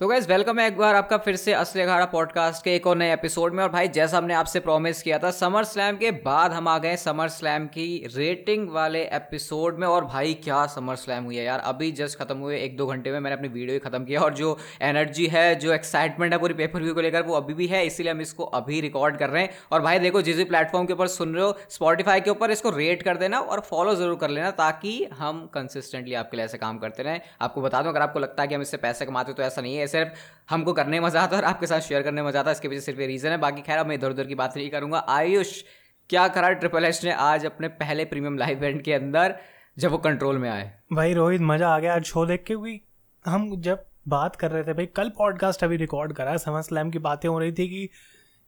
तो guys welcome है एक बार आपका फिर से असली अखाड़ा पॉडकास्ट के एक और नए एपिसोड में। और भाई, जैसा हमने आपसे प्रॉमिस किया था समर स्लैम के बाद हम आ गए समर स्लैम की रेटिंग वाले एपिसोड में। और भाई, क्या समर स्लैम हुई है यार? अभी जस्ट खत्म हुए एक दो घंटे में मैंने अपनी वीडियो ही खत्म किया। और जो एनर्जी है, जो एक्साइटमेंट है पूरी पेपर व्यू को लेकर, वो अभी भी है। इसीलिए हम इसको अभी रिकॉर्ड कर रहे हैं। और भाई, देखो, जिस भी प्लेटफॉर्म के ऊपर सुन रहे हो स्पॉटीफाई के ऊपर, इसको रेट कर देना और फॉलो ज़रूर कर लेना, ताकि हम कंसिस्टेंटली आपके लिए ऐसे काम करते रहें। आपको बता दूँ, अगर आपको लगता है कि हम इससे पैसे कमाते तो ऐसा नहीं है। सिर्फ़ हमको करने मज़ा आता है और आपके साथ शेयर करने मज़ा आता है। इसके पीछे सिर्फ़ ये रीज़न है। बाकी खैर, अब मैं इधर उधर की बात नहीं करूँगा। आयुष, क्या करा ट्रिपल एच ने आज अपने पहले प्रीमियम लाइव इवेंट के अंदर, जब वो कंट्रोल में आए? भाई रोहित, मज़ा आ गया आज शो देख के, क्योंकि हम जब बात कर रहे थे, भाई कल पॉडकास्ट अभी रिकॉर्ड करा है। समर स्लैम की बातें हो रही थी कि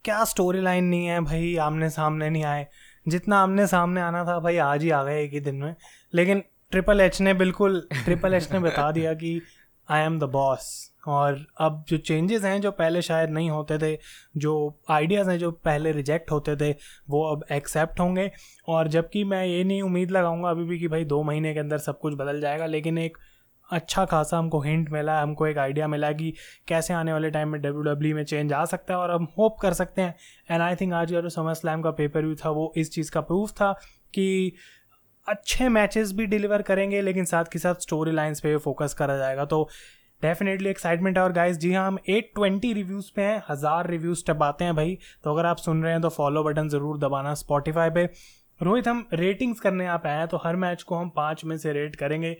क्या स्टोरी लाइन नहीं है भाई, आमने सामने नहीं आए। जितना आमने सामने आना था, भाई आज ही आ गए एक ही दिन में। लेकिन ट्रिपल एच ने बिल्कुल ट्रिपल एच ने बता दिया कि आई एम द बॉस और अब जो चेंजेस हैं जो पहले शायद नहीं होते थे, जो आइडियाज़ हैं जो पहले रिजेक्ट होते थे, वो अब एक्सेप्ट होंगे। और जबकि मैं ये नहीं उम्मीद लगाऊँगा अभी भी कि भाई दो महीने के अंदर सब कुछ बदल जाएगा, लेकिन एक अच्छा खासा हमको हिंट मिला, हमको एक आइडिया मिला कि कैसे आने वाले टाइम में डब्ल्यू डब्ल्यू e में चेंज आ सकता है और हम होप कर सकते हैं। एंड आई थिंक आज का जो समर स्लैम का पेपर व्यू था, वो इस चीज़ का प्रूफ था कि अच्छे मैचेस भी डिलीवर करेंगे, लेकिन साथ के साथ स्टोरी लाइन्स पे फोकस करा जाएगा। तो डेफिनेटली एक्साइटमेंट है। और गाइस जी हाँ हम 820 रिव्यूज़ पे हैं। हज़ार रिव्यूज़ टप आते हैं भाई। तो अगर आप सुन रहे हैं तो फॉलो बटन ज़रूर दबाना स्पॉटिफाई पे। रोहित, हम रेटिंग्स करने यहाँ पे आए तो हर मैच को हम पाँच में से रेट करेंगे।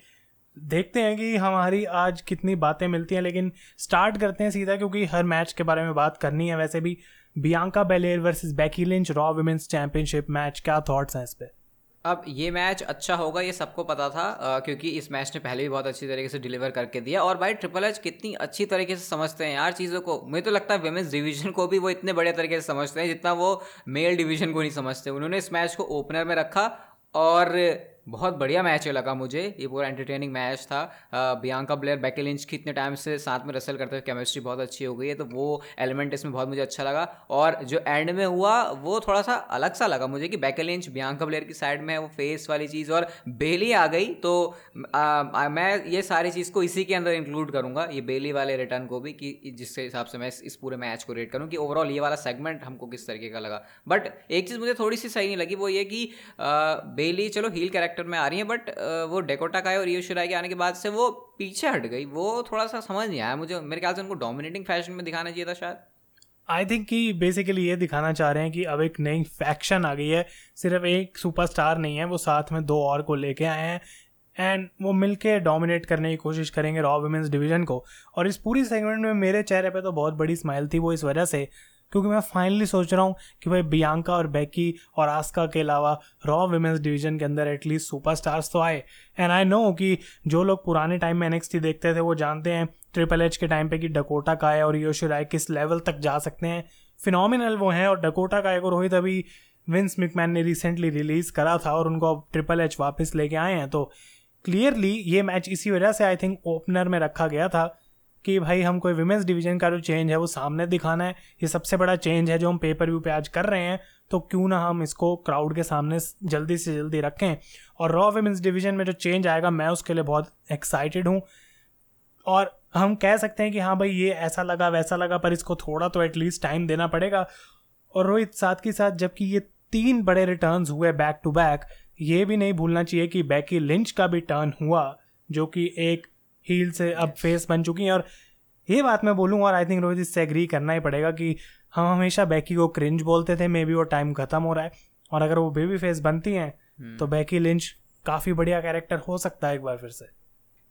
देखते हैं कि हमारी आज कितनी बातें मिलती हैं, लेकिन स्टार्ट करते हैं सीधा, क्योंकि हर मैच के बारे में बात करनी है। वैसे भी, Bianca Belair versus Becky Lynch, Raw women's championship match क्या थॉट्स हैं इस पर अब ये मैच अच्छा होगा ये सबको पता था आ, क्योंकि इस मैच ने पहले भी बहुत अच्छी तरीके से डिलीवर करके दिया। और भाई ट्रिपल एच कितनी अच्छी तरीके से समझते हैं यार चीज़ों को। मुझे तो लगता है वेमेंस डिवीज़न को भी वो इतने बड़े तरीके से समझते हैं जितना वो मेल डिवीज़न को नहीं समझते। उन्होंने इस मैच को ओपनर में रखा और बहुत बढ़िया मैच लगा मुझे। ये पूरा एंटरटेनिंग मैच था। बियांका ब्लेयर बैके लिंच की इतने टाइम से साथ में रसल करते हुए केमिस्ट्री बहुत अच्छी हो गई है तो वो एलिमेंट इसमें बहुत मुझे अच्छा लगा। और जो एंड में हुआ वो थोड़ा सा अलग सा लगा मुझे कि बैके लिंच बियांका ब्लेयर की साइड में है वो फेस वाली चीज़ और बेली आ गई। तो आ, मैं ये सारी चीज़ को इसी के अंदर इंक्लूड करूँगा ये बेली वाले रिटर्न को भी कि जिसके हिसाब से मैं इस पूरे मैच को रेट करूँ कि ओवरऑल ये वाला सेगमेंट हमको किस तरीके का लगा। बट एक चीज़ मुझे थोड़ी सी सही नहीं लगी वो ये कि बेली चलो हील कैरेक्टर कैरेक्टर में आ रही है बट वो डेकोटा का और ईयो के आने के बाद से वो पीछे हट गई। वो थोड़ा सा समझ नहीं आया मुझे। मेरे ख्याल से उनको डोमिनेटिंग फ़ैशन में दिखाना चाहिए था शायद। आई थिंक कि बेसिकली ये दिखाना चाह रहे हैं कि अब एक नई फैक्शन आ गई है। सिर्फ़ एक सुपरस्टार नहीं है, वो साथ में दो और को लेके आए हैं। एंड वो मिलके डोमिनेट करने की कोशिश करेंगे रॉ वुमेंस डिवीज़न को। और इस पूरी सेगमेंट में मेरे चेहरे पे तो बहुत बड़ी स्माइल थी वो इस वजह से। क्योंकि मैं फाइनली सोच रहा हूँ कि भाई बियांका और बैकी और आस्का के अलावा रॉ वुमेंस डिवीज़न के अंदर एटलीस्ट सुपरस्टार्स तो आए। एंड आई नो कि जो लोग पुराने टाइम में एनएक्सटी देखते थे, वो जानते हैं ट्रिपल एच के टाइम पे कि डकोटा काय और योशिराय किस लेवल तक जा सकते हैं। फिनोमिनल वो हैं और डकोटा काय को रोहित अभी विंस मिकमैन ने रिसेंटली रिलीज़ करा था और उनको अब ट्रिपल एच वापस लेके आए हैं। तो क्लियरली ये मैच इसी वजह से आई थिंक ओपनर में रखा गया था। कि भाई हम कोई विमेंस डिवीज़न का जो चेंज है वो सामने दिखाना है। ये सबसे बड़ा चेंज है जो हम पेपर व्यू पे आज कर रहे हैं। तो क्यों ना हम इसको क्राउड के सामने जल्दी से जल्दी रखें। और रॉ विमेंस डिवीज़न में जो चेंज आएगा, मैं उसके लिए बहुत एक्साइटेड हूँ। और हम कह सकते हैं कि हाँ भाई, ये ऐसा लगा, वैसा लगा, पर इसको थोड़ा तो एटलीस्ट टाइम देना पड़ेगा। और रोहित साथ के साथ जबकि ये तीन बड़े रिटर्न्स हुए बैक टू बैक ये भी नहीं भूलना चाहिए कि बैकी लिंच का भी टर्न हुआ, जो कि एक हील से अब फेस बन चुकी हैं और ये बात मैं बोलूँ और आई थिंक रोहित इससे एग्री करना ही पड़ेगा कि हम हमेशा बैकी को क्रिंज बोलते थे मे बी वो टाइम खत्म हो रहा है। और अगर वो बेबी फेस बनती हैं तो बैकी लिंच काफ़ी बढ़िया कैरेक्टर हो सकता है एक बार फिर से।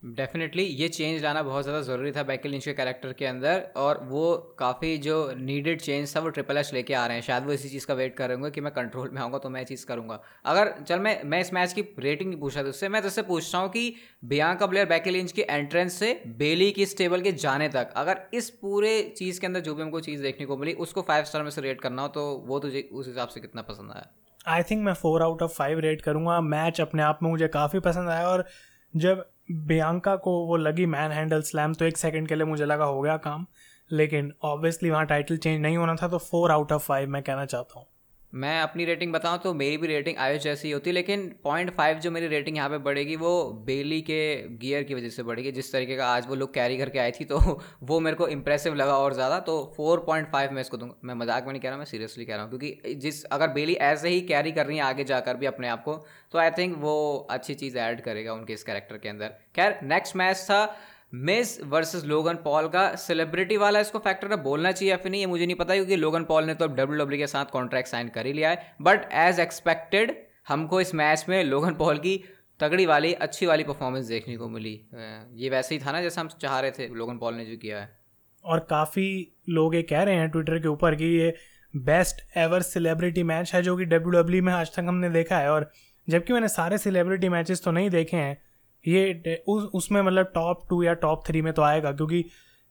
डेफिनेटली ये चेंज लाना बहुत ज़्यादा ज़रूरी था बैकल इंच के कैरेक्टर के अंदर और वो काफ़ी जो नीडेड चेंज था वो ट्रिपल एच लेके आ रहे हैं। शायद वो इसी चीज़ का वेट कर रहे होंगे कि मैं कंट्रोल में आऊँगा तो मैं चीज़ करूँगा। अगर, चल मैं मैं इस मैच की रेटिंग नहीं पूछा उससे, मैं तुझसे पूछता हूँ कि का प्लेयर बैकल इंच की एंट्रेंस से बेली की स्टेबल के जाने तक, अगर इस पूरे चीज़ के अंदर जो भी हमको चीज़ देखने को मिली, उसको फाइव स्टार में से रेट करना हो तो वो तुझे उस हिसाब से कितना पसंद आया? आई थिंक मैं four out of five rate करूँगा। मैच अपने आप में मुझे काफ़ी पसंद आया और जब बियांका को वो लगी मैन हैंडल स्लैम तो एक सेकंड के लिए मुझे लगा हो गया काम, लेकिन ऑब्वियसली वहाँ टाइटल चेंज नहीं होना था तो फोर आउट ऑफ़ फाइव मैं कहना चाहता हूँ। मैं अपनी रेटिंग बताऊँ तो मेरी भी रेटिंग आयुष जैसी होती है लेकिन पॉइंट फाइव जो मेरी रेटिंग यहाँ पे बढ़ेगी वो बेली के गियर की वजह से बढ़ेगी। जिस तरीके का आज वो लोग कैरी करके आई थी तो वो मेरे को इंप्रेसिव लगा और ज़्यादा तो फोर पॉइंट फाइव मैं इसको दूँगा। मैं मज़ाक में नहीं कह रहा, मैं सीरियसली कह रहा हूँ, क्योंकि जिस, अगर बेली ऐसे ही कैरी कर रही है आगे जाकर भी अपने आप को तो आई थिंक वो अच्छी चीज़ ऐड करेगा उनके इस कैरेक्टर के अंदर। खैर नेक्स्ट मैच था मिस वर्सेस लोगन पॉल का सेलिब्रिटी वाला इसको फैक्टर है बोलना चाहिए या फिर नहीं, ये मुझे नहीं पता, क्योंकि लोगन पॉल ने तो अब डब्ल्यू डब्ल्यू के साथ कॉन्ट्रैक्ट साइन कर ही लिया है। बट एज एक्सपेक्टेड हमको इस मैच में लोगन पॉल की तगड़ी वाली, अच्छी वाली परफॉर्मेंस देखने को मिली। ये वैसे ही था ना, जैसा हम चाह रहे थे, लोगन पॉल ने जो किया है। और काफ़ी लोग ये कह रहे हैं ट्विटर के ऊपर कि ये बेस्ट एवर सेलिब्रिटी मैच है, जो कि डब्ल्यू डब्ल्यू में आज तक हमने देखा है। और जबकि मैंने सारे सेलिब्रिटी मैचेस तो नहीं देखे हैं ये उस उसमें मतलब टॉप टू या टॉप थ्री में तो आएगा क्योंकि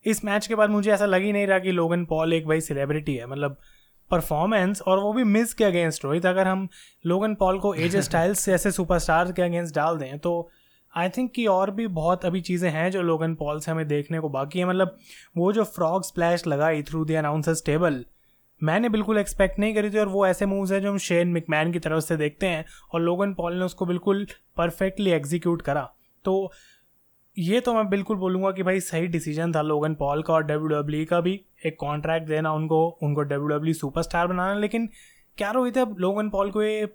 इस मैच के बाद मुझे ऐसा लग ही नहीं रहा कि लोगन पॉल एक भाई सेलिब्रिटी है। मतलब परफॉर्मेंस और वो भी मिस के अगेंस्ट रोहित अगर हम लोगन पॉल को एज स्टाइल्स से ऐसे सुपरस्टार के अगेंस्ट डाल दें तो आई थिंक कि और भी बहुत अभी चीज़ें हैं जो लोगन पॉल से हमें देखने को बाकी है। मतलब वो जो फ्रॉग स्प्लैश लगाई थ्रू द अनाउंसर्स टेबल मैंने बिल्कुल एक्सपेक्ट नहीं करी थी और वो ऐसे मूव्स हैं जो हम शेन मिकमैन की तरफ़ से देखते हैं और लोगन पॉल ने उसको बिल्कुल परफेक्टली एग्जीक्यूट करा। तो ये तो मैं बिल्कुल बोलूँगा कि भाई सही डिसीज़न था लोगन पॉल का और डब्ल्यू डब्ल्यू e का भी। एक कॉन्ट्रैक्ट देना उनको उनको डब्ल्यू डब्ल्यू सुपरस्टार बनाना। लेकिन क्या रोहित अब लोगन पॉल को ये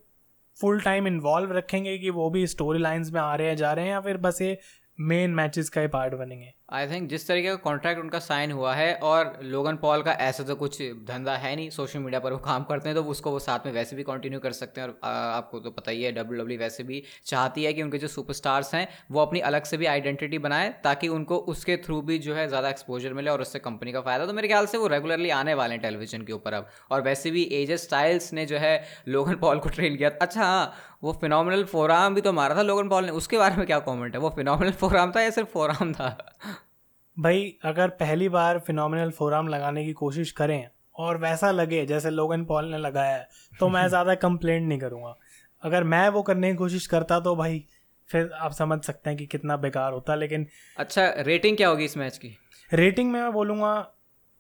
फुल टाइम इन्वॉल्व रखेंगे कि वो भी स्टोरी लाइन्स में आ रहे हैं, जा रहे हैं या फिर बस ये मेन मैचेस का ही पार्ट बनेंगे? आई थिंक जिस तरीके का कॉन्ट्रैक्ट उनका साइन हुआ है और लोगन पॉल का ऐसा तो कुछ धंधा है नहीं सोशल मीडिया पर वो काम करते हैं तो उसको वो साथ में वैसे भी कंटिन्यू कर सकते हैं और आ, आपको तो पता ही है डब्ल्यू डब्ल्यू वैसे भी चाहती है कि उनके जो सुपरस्टार्स हैं वो अपनी अलग से भी आइडेंटिटी बनाए ताकि उनको उसके थ्रू भी जो है ज़्यादा एक्सपोजर मिले और उससे कंपनी का फ़ायदा। तो मेरे ख्याल से वो रेगुलरली आने वाले हैं टेलीविज़न के ऊपर अब और वैसे भी एजे स्टाइल्स ने जो है लोगन पॉल को ट्रेन किया। अच्छा हाँ वो फिनोमिनल फोराम भी तो मारा था लोगन पॉल ने। उसके बारे में क्या कॉमेंट है? वो फिनोमिनल फोराम था या सिर्फ़ फोराम था? भाई अगर पहली बार फिनोमिनल फोराम लगाने की कोशिश करें और वैसा लगे जैसे लोगन पॉल ने लगाया है तो मैं ज़्यादा कंप्लेंट नहीं करूँगा। अगर मैं वो करने की कोशिश करता तो भाई फिर आप समझ सकते हैं कि कितना बेकार होता लेकिन अच्छा रेटिंग क्या होगी इस मैच की? रेटिंग में मैं बोलूँगा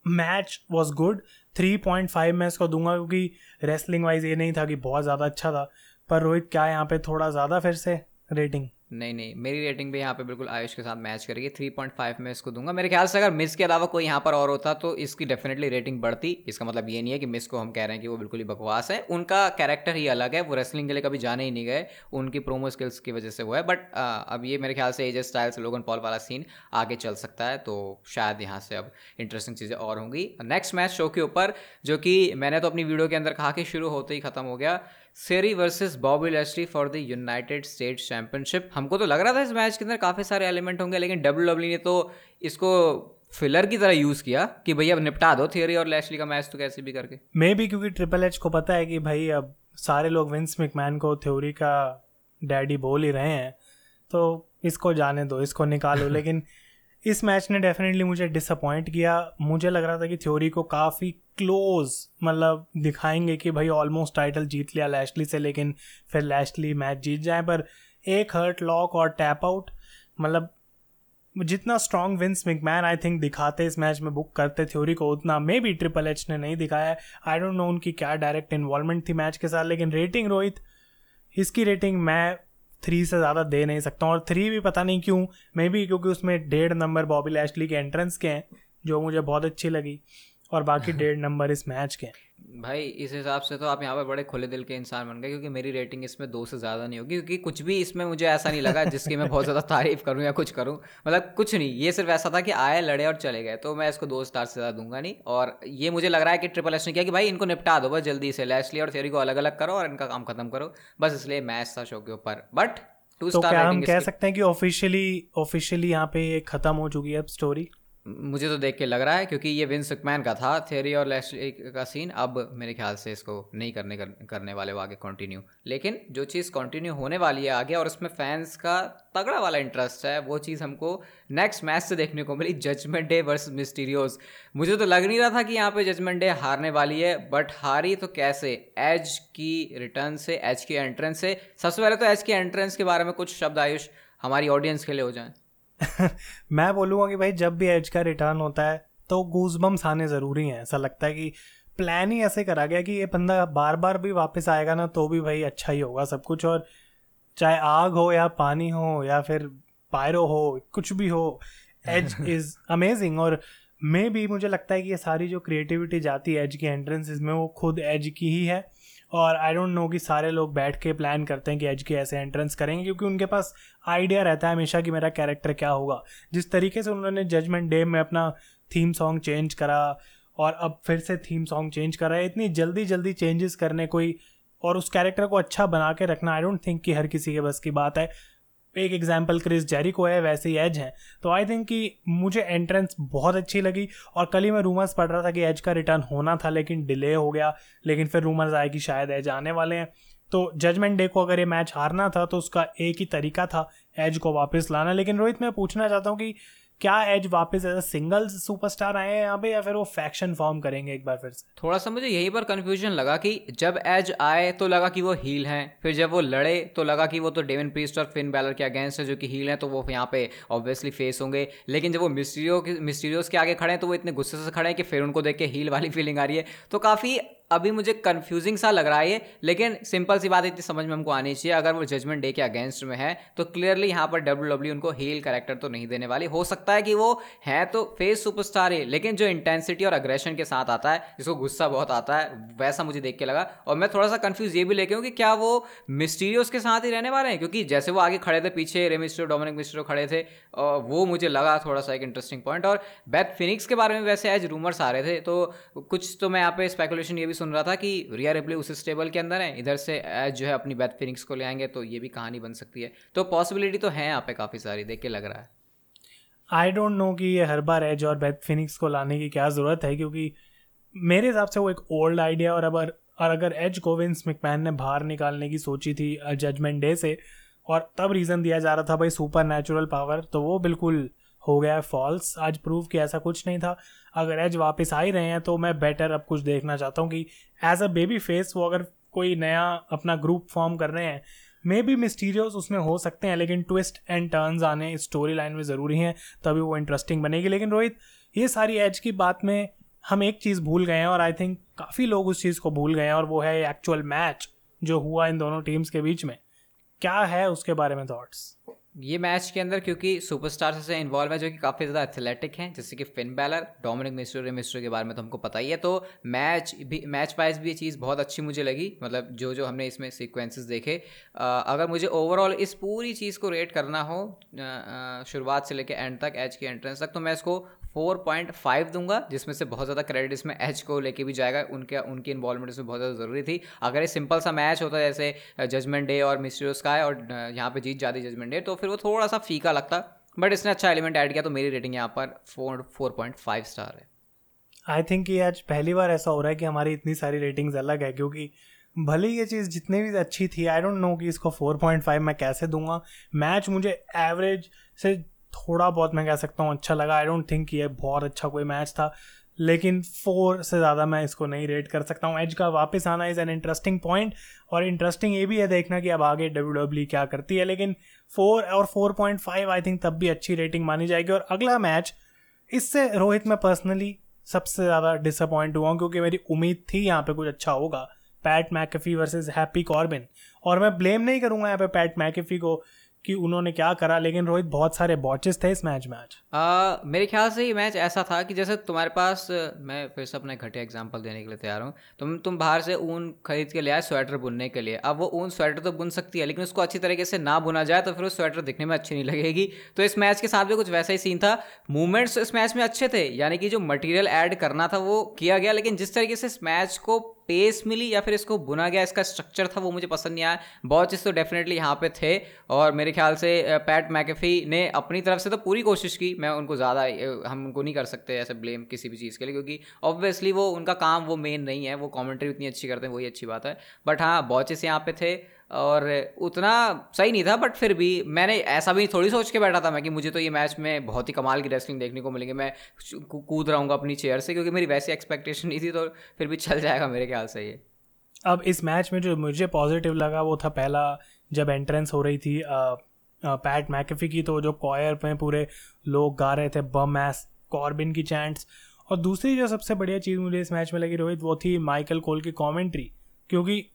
match was good three point five मैं इसको दूँगा क्योंकि रेसलिंग वाइज ये नहीं था कि बहुत ज़्यादा अच्छा था पर रोहित क्या यहाँ पे थोड़ा ज़्यादा फिर से रेटिंग नहीं नहीं, मेरी रेटिंग भी यहाँ पे बिल्कुल आयुष के साथ मैच करेगी। थ्री पॉइंट फाइव में इसको दूँगा। मेरे ख्याल से अगर मिस के अलावा कोई यहाँ पर और होता तो इसकी डेफिनेटली रेटिंग बढ़ती। इसका मतलब ये नहीं है कि मिस को हम कह रहे हैं कि वो बिल्कुल ही बकवास है। उनका कैरेक्टर ही अलग है। वो रेसलिंग के लिए कभी जाने ही नहीं गए। उनकी प्रोमो स्किल्स की वजह से वो है। बट अब ये मेरे ख्याल से एजे स्टाइल से लोगन पॉल वाला सीन आगे चल सकता है। तो शायद यहाँ से अब इंटरेस्टिंग चीज़ें और होंगी। नेक्स्ट मैच शो के ऊपर, जो कि मैंने तो अपनी वीडियो के अंदर कहा कि शुरू होते ही खत्म हो गया। Theory versus Bobby Lashley for the United States championship हमको तो लग रहा था इस मैच के अंदर काफ़ी सारे एलिमेंट होंगे लेकिन डब्ल्यू डब्ल्यू e ने तो इसको फिलर की तरह यूज़ किया कि भैया अब निपटा दो थियरी और लेस्ली का मैच तो कैसे भी करके। मे भी क्योंकि ट्रिपल एच को पता है कि भाई अब सारे लोग विंस मिकमैन को थ्योरी का डैडी बोल ही रहे हैं तो इसको जाने दो इसको निकालो लेकिन इस मैच ने डेफिनेटली मुझे डिसअपॉइंट किया। मुझे लग रहा था कि थ्योरी को काफ़ी क्लोज मतलब दिखाएँगे कि भाई ऑलमोस्ट टाइटल जीत लिया लैशली से, लेकिन फिर लैशली मैच जीत जाए। पर एक हर्ट लॉक और टैप आउट मतलब जितना strong Vince McMahon I think दिखाते इस मैच में बुक करते थ्योरी को, उतना मे बी ट्रिपल एच ने नहीं दिखाया। आई डोंट नो उनकी क्या डायरेक्ट इन्वॉल्वमेंट थी मैच के साथ, लेकिन रेटिंग रोहित, इसकी रेटिंग मैं थ्री से ज़्यादा दे नहीं सकता हूँ। और थ्री भी पता नहीं क्यों मे भी क्योंकि उसमें डेढ़ नंबर बॉबी लैशली के एंट्रेंस के हैं जो मुझे बहुत अच्छी लगी और बाकी डेढ़ नंबर इस मैच के भाई इस हिसाब से तो आप यहाँ पर बड़े खुले दिल के इंसान बन गए क्योंकि मेरी रेटिंग इसमें दो से ज़्यादा नहीं होगी क्योंकि कुछ भी इसमें मुझे ऐसा नहीं लगा जिसकी मैं बहुत ज़्यादा तारीफ़ करूँ या कुछ करूँ। मतलब कुछ नहीं ये सिर्फ़ ऐसा था कि आए लड़े और चले गए तो मैं इसको दो स्टार से ज़्यादा दूँगा नहीं। और ये मुझे लग रहा है कि ट्रिपल एस ने किया कि भाई इनको निपटा दो बस जल्दी से लेसली और थ्योरी को अलग अलग करो और इनका काम खत्म करो। बस इसलिए मैच था शो के ऊपर बट टू क्या हम कह सकते हैं कि ऑफिशियली ऑफिशियली यहाँ पे खत्म हो चुकी है अब स्टोरी मुझे तो देख के लग रहा है क्योंकि ये विंस मैन का था थेरी और लेस्ली का सीन अब मेरे ख्याल से इसको नहीं करने कर, करने वाले वो आगे कंटिन्यू लेकिन जो चीज़ कंटिन्यू होने वाली है आगे और उसमें फैंस का तगड़ा वाला इंटरेस्ट है वो चीज़ हमको नेक्स्ट मैच से देखने को मिली जजमेंट डे वर्स मिस्टीरियोज मुझे तो लग नहीं रहा था कि यहाँ पे जजमेंट डे हारने वाली है बट हारी तो कैसे? एज की रिटर्न से एज की एंट्रेंस से सबसे पहले तो एज की एंट्रेंस के बारे में कुछ शब्द आयुष हमारी ऑडियंस के लिए हो जाए। मैं बोलूँगा कि भाई जब भी एज का रिटर्न होता है तो गूज बम्स आने ज़रूरी हैं। ऐसा लगता है कि प्लान ही ऐसे करा गया कि ये बंदा बार बार भी वापस आएगा ना तो भी भाई अच्छा ही होगा सब कुछ। और चाहे आग हो या पानी हो या फिर पायरो हो कुछ भी हो एज इज़ अमेजिंग और मे भी मुझे लगता है कि ये सारी जो क्रिएटिविटी जाती है एज की एंट्रेंसेज में वो खुद एज की ही है। और आई डोंट नो कि सारे लोग बैठ के प्लान करते हैं कि एज के ऐसे एंट्रेंस करेंगे, क्योंकि उनके पास आइडिया रहता है हमेशा कि मेरा कैरेक्टर क्या होगा। जिस तरीके से उन्होंने जजमेंट डे में अपना थीम सॉन्ग चेंज करा और अब फिर से थीम सॉन्ग चेंज करा है, इतनी जल्दी जल्दी चेंजेस करने कोई और उस कैरेक्टर को अच्छा बना के रखना आई डोंट थिंक कि हर किसी के बस की बात है। एक एग्ज़ाम्पल क्रिस जेरी को है, वैसे ही एज है। तो आई थिंक कि मुझे एंट्रेंस बहुत अच्छी लगी और कल ही मैं रूमर्स पढ़ रहा था कि एज का रिटर्न होना था, लेकिन डिले हो गया। लेकिन फिर रूमर्स आए कि शायद एज आने वाले हैं। तो जजमेंट डे को अगर ये मैच हारना था तो उसका एक ही तरीका था एज को वापस लाना। लेकिन रोहित, मैं पूछना चाहता हूँ कि क्या एज वापस एज सिंगल सुपरस्टार आए हैं यहाँ पे, या फिर वो फैक्शन फॉर्म करेंगे एक बार फिर से? थोड़ा सा मुझे यही पर कंफ्यूजन लगा कि जब एज आए तो लगा कि वो हील हैं, फिर जब वो लड़े तो लगा कि वो तो डेविन प्रीस्ट और फिन बैलर के अगेंस्ट है, जो कि हील हैं तो वो यहाँ पे ऑब्वियसली फेस होंगे। लेकिन जब वो मिस्टीरियो मिस्टीरियोस के आगे खड़े हैं तो वो इतने गुस्से से खड़े हैं कि फिर उनको देख के हील वाली फीलिंग आ रही है। तो काफ़ी अभी मुझे कंफ्यूजिंग सा लग रहा है ये, लेकिन सिंपल सी बात इतनी समझ में हमको आनी चाहिए। अगर वो जजमेंट डे के अगेंस्ट में है तो क्लियरली यहाँ पर डब्ल्यू डब्ल्यू उनको हील करेक्टर तो नहीं देने वाली। हो सकता है कि वो है तो फेस सुपरस्टार है, लेकिन जो इंटेंसिटी और अग्रेशन के साथ आता है, जिसको गुस्सा बहुत आता है, वैसा मुझे देख के लगा। और मैं थोड़ा सा कन्फ्यूज़ ये भी लेके हूँ कि क्या वो मिस्टीरियोस के साथ ही रहने वाले हैं? क्योंकि जैसे वो आगे खड़े थे, पीछे रेमिस्टो डोमिनिक मिस्टरो खड़े थे वो मुझे लगा थोड़ा सा एक इंटरेस्टिंग पॉइंट और बैथ फिनिक्स के बारे में वैसे एज रूमर्स आ रहे थे तो कुछ तो मैं यहाँ पे स्पेकुलेशन ये भी सुन रहा था कि रिया रिप्ले उस स्टेबल के अंदर है, इधर से एज जो है अपनी बैथ फिनिक्स को ले आएँगे तो ये भी कहानी बन सकती है। तो पॉसिबिलिटी तो है यहाँ पे काफ़ी सारी, देख के लग रहा है। आई डोंट नो कि ये हर बार एज और बैथ फिनिक्स को लाने की क्या ज़रूरत है, क्योंकि मेरे हिसाब से वो एक ओल्ड आइडिया और अगर और अगर एज को विंस मिकमैन ने बाहर निकालने की सोची थी जजमेंट डे से, और तब रीज़न दिया जा रहा था, भाई सुपर नेचुरल पावर तो वो बिल्कुल हो गया है फॉल्स आज प्रूव कि ऐसा कुछ नहीं था। अगर एज वापस आ ही रहे हैं तो मैं बेटर अब कुछ देखना चाहता हूँ कि एज अ बेबी फेस वो अगर कोई नया अपना ग्रुप फॉर्म कर रहे हैं मे बी मिस्टीरियस उसमें हो सकते हैं, लेकिन ट्विस्ट एंड टर्न्स आने स्टोरी लाइन में ज़रूरी हैं, तभी वो इंटरेस्टिंग बनेगी। लेकिन रोहित, ये सारी एज की बात में हम एक चीज़ भूल गए हैं और आई थिंक काफ़ी लोग उस चीज़ को भूल गए हैं और वो है एक्चुअल मैच जो हुआ इन दोनों टीम्स के बीच में। क्या है उसके बारे में थॉट्स ये मैच के अंदर क्योंकि सुपरस्टार से इन्वॉल्व है जो कि काफ़ी ज़्यादा एथलेटिक हैं जैसे कि Finn Balor Dominik Mysterio Mysterio के बारे में तो हमको पता ही है। तो मैच भी मैच वाइज भी ये चीज़ बहुत अच्छी मुझे लगी मतलब जो जो हमने इसमें सीक्वेंसेस देखे। आ, अगर मुझे ओवरऑल इस पूरी चीज़ को रेट करना हो शुरुआत से लेकर एंड तक एच के एंट्रेंस तक तो मैं इसको फोर पॉइंट फाइव दूँगा, जिसमें से बहुत ज़्यादा क्रेडिट इसमें एच को लेके भी जाएगा। उनके, उनकी इन्वॉल्वमेंट इसमें बहुत ज़्यादा ज़रूरी थी। अगर ये सिंपल सा मैच होता, जैसे जजमेंट डे और मिस्टर स्काई और यहाँ पे जीत जाती जजमेंट डे तो फिर वो थोड़ा सा फीका लगता। बट इसने अच्छा एलिमेंट ऐड किया तो मेरी रेटिंग यहाँ पर four four point five star है। आई थिंक ये आज पहली बार ऐसा हो रहा है कि हमारी इतनी सारी रेटिंग्स अलग है, क्योंकि भले ये चीज़ जितनी भी अच्छी थी आई डोंट नो कि इसको 4.5 मैं कैसे दूँगा। मैच मुझे एवरेज से थोड़ा बहुत मैं कह सकता हूँ अच्छा लगा। आई डोंट थिंक ये बहुत अच्छा कोई मैच था, लेकिन फोर से ज़्यादा मैं इसको नहीं रेट कर सकता हूँ। एज का वापस आना इज़ एन इंटरेस्टिंग पॉइंट और इंटरेस्टिंग ये भी है देखना कि अब आगे डब्ल्यू डब्ल्यू क्या करती है, लेकिन फोर और four point five I think तब भी अच्छी रेटिंग मानी जाएगी। और अगला मैच इससे रोहित मैं पर्सनली सबसे ज़्यादा डिसअपॉइंट हुआ हूँ, क्योंकि मेरी उम्मीद थी यहाँ पे कुछ अच्छा होगा। Pat McAfee versus Happy Corbin और मैं ब्लेम नहीं करूँगा यहाँ पे पैट मैकफी को कि उन्होंने क्या करा, लेकिन रोहित बहुत सारे बॉचेस थे इस मैच में आज। मेरे ख्याल से ये मैच ऐसा था कि जैसे तुम्हारे पास, मैं फिर से अपना घटिया एग्जांपल देने के लिए तैयार हूँ। तुम तुम बाहर से ऊन खरीद के ले आए स्वेटर बुनने के लिए। अब वो ऊन स्वेटर तो बुन सकती है, लेकिन उसको अच्छी तरीके से ना बुना जाए तो फिर वो स्वेटर दिखने में अच्छी नहीं लगेगी। तो इस मैच के साथ भी कुछ वैसा ही सीन था। मूवमेंट्स इस मैच में अच्छे थे, यानी कि जो मटीरियल ऐड करना था वो किया गया, लेकिन जिस तरीके से इस मैच को पेस मिली या फिर इसको बुना गया, इसका स्ट्रक्चर था, वो मुझे पसंद नहीं आया। बहुत चीज़ तो डेफिनेटली यहाँ पे थे और मेरे ख्याल से पैट मैकेफी ने अपनी तरफ़ से तो पूरी कोशिश की, मैं उनको ज़्यादा हम उनको नहीं कर सकते ऐसे ब्लेम किसी भी चीज़ के लिए, क्योंकि ऑब्वियसली वो, उनका काम वो मेन नहीं है, वो कॉमेंट्री उतनी अच्छी करते हैं, वही अच्छी बात है। बट हाँ बहुत चीज़ यहाँ पे थे। और उतना सही नहीं था बट फिर भी मैंने ऐसा भी थोड़ी सोच के बैठा था मैं कि मुझे तो ये मैच में बहुत ही कमाल की रेसलिंग देखने को मिलेंगे। मैं कूद रहूँगा अपनी चेयर से क्योंकि मेरी वैसी एक्सपेक्टेशन नहीं थी तो फिर भी चल जाएगा मेरे ख्याल से ये। अब इस मैच में जो मुझे पॉजिटिव लगा वो था पहला जब एंट्रेंस हो रही थी पैट मैकेफी की तो जो कॉयर में पूरे लोग गा रहे थे बम एस कॉर्बिन की चैंट्स और दूसरी जो सबसे बढ़िया चीज़ मुझे इस मैच में लगी रोहित, वो थी माइकल कोल की कॉमेंट्री क्योंकि